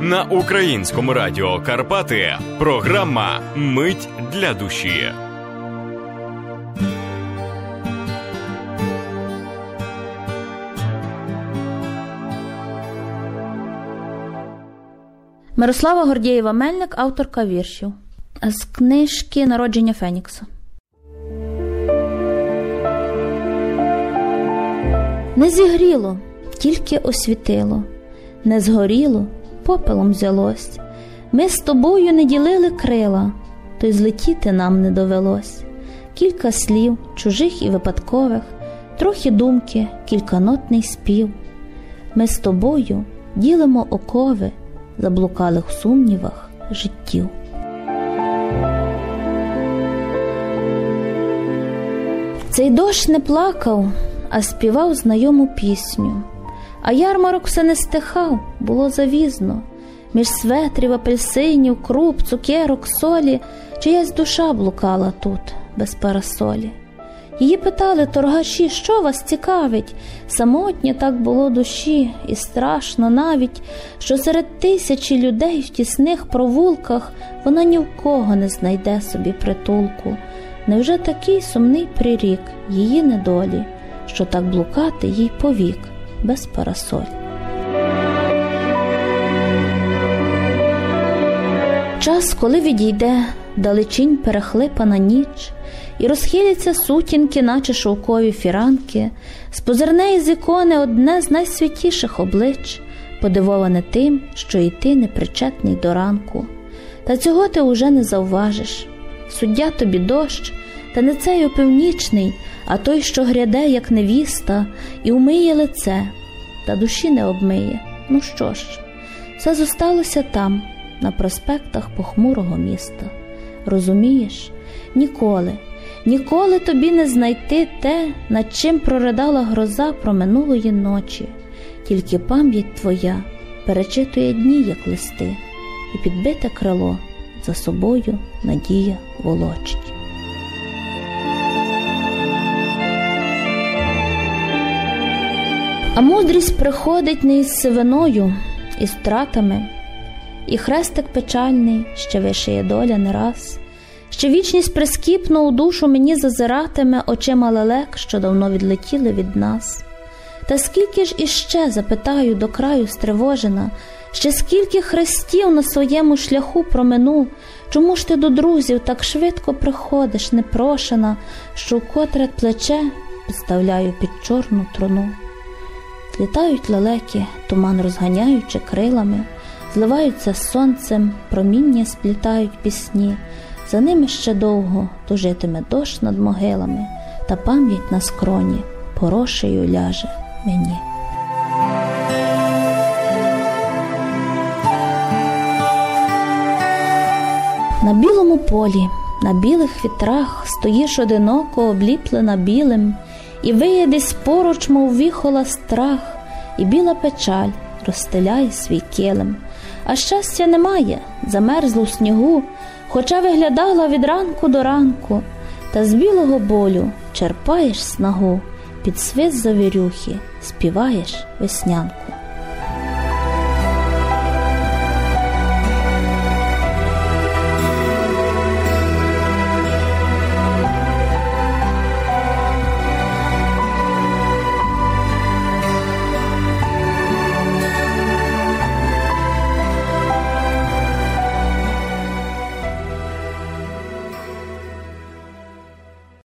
на українському радіо Карпати. Програма Мить для душі. Мирослава Гордієва Мельник, авторка віршів з книжки Народження Фенікса. Не зігріло, тільки освітило, не згоріло, попелом взялось. Ми з тобою не ділили крила, то й злетіти нам не довелось. Кілька слів, чужих і випадкових, трохи думки, кільканотний спів. Ми з тобою ділимо окови заблукалих сумнівах життів. Цей дощ не плакав, а співав знайому пісню, а ярмарок все не стихав, було завізно. Між светрів, апельсинів, круп, цукерок, солі, чиясь душа блукала тут, без парасолі. Її питали торгаші, що вас цікавить? Самотнє так було душі, і страшно навіть, що серед тисячі людей в тісних провулках вона ні в кого не знайде собі притулку. Невже такий сумний прирік її недолі, що так блукати їй повік без парасоль? Час, коли відійде далечінь перехлипана ніч, і розхиляться сутінки, наче шовкові фіранки, спозирне із ікони одне з найсвятіших облич, подивоване тим, що й ти непричетний до ранку. Та цього ти уже не завважиш. Суддя тобі дощ, та не цей опівнічний, а той, що гряде, як невіста, і умиє лице, та душі не обмиє. Ну що ж, все зосталося там, на проспектах похмурого міста. Розумієш, ніколи, ніколи тобі не знайти те, над чим проридала гроза про минулої ночі, тільки пам'ять твоя перечитує дні, як листи, і підбите крило за собою надія волочить. А мудрість приходить не із сивиною, із втратами, і хрестик печальний ще вишиє доля не раз, ще вічність прискіпно у душу мені зазиратиме очима лелек, що давно відлетіли від нас. Та скільки ж іще, запитаю, до краю стривожена, ще скільки хрестів на своєму шляху проминув, чому ж ти до друзів так швидко приходиш, непрошена, що вкотре плече підставляю під чорну труну. Літають лелеки, туман розганяючи крилами, зливаються сонцем, проміння сплітають пісні, за ними ще довго тужитиме дощ над могилами, та пам'ять на скроні порошею ляже мені. На білому полі, на білих вітрах стоїш одиноко, обліплена білим, і виє десь поруч, мов віхола страх, і біла печаль розстеляє свій килим. А щастя немає, замерзлу снігу, хоча виглядала від ранку до ранку, та з білого болю черпаєш снагу, під свист завірюхи, співаєш веснянку.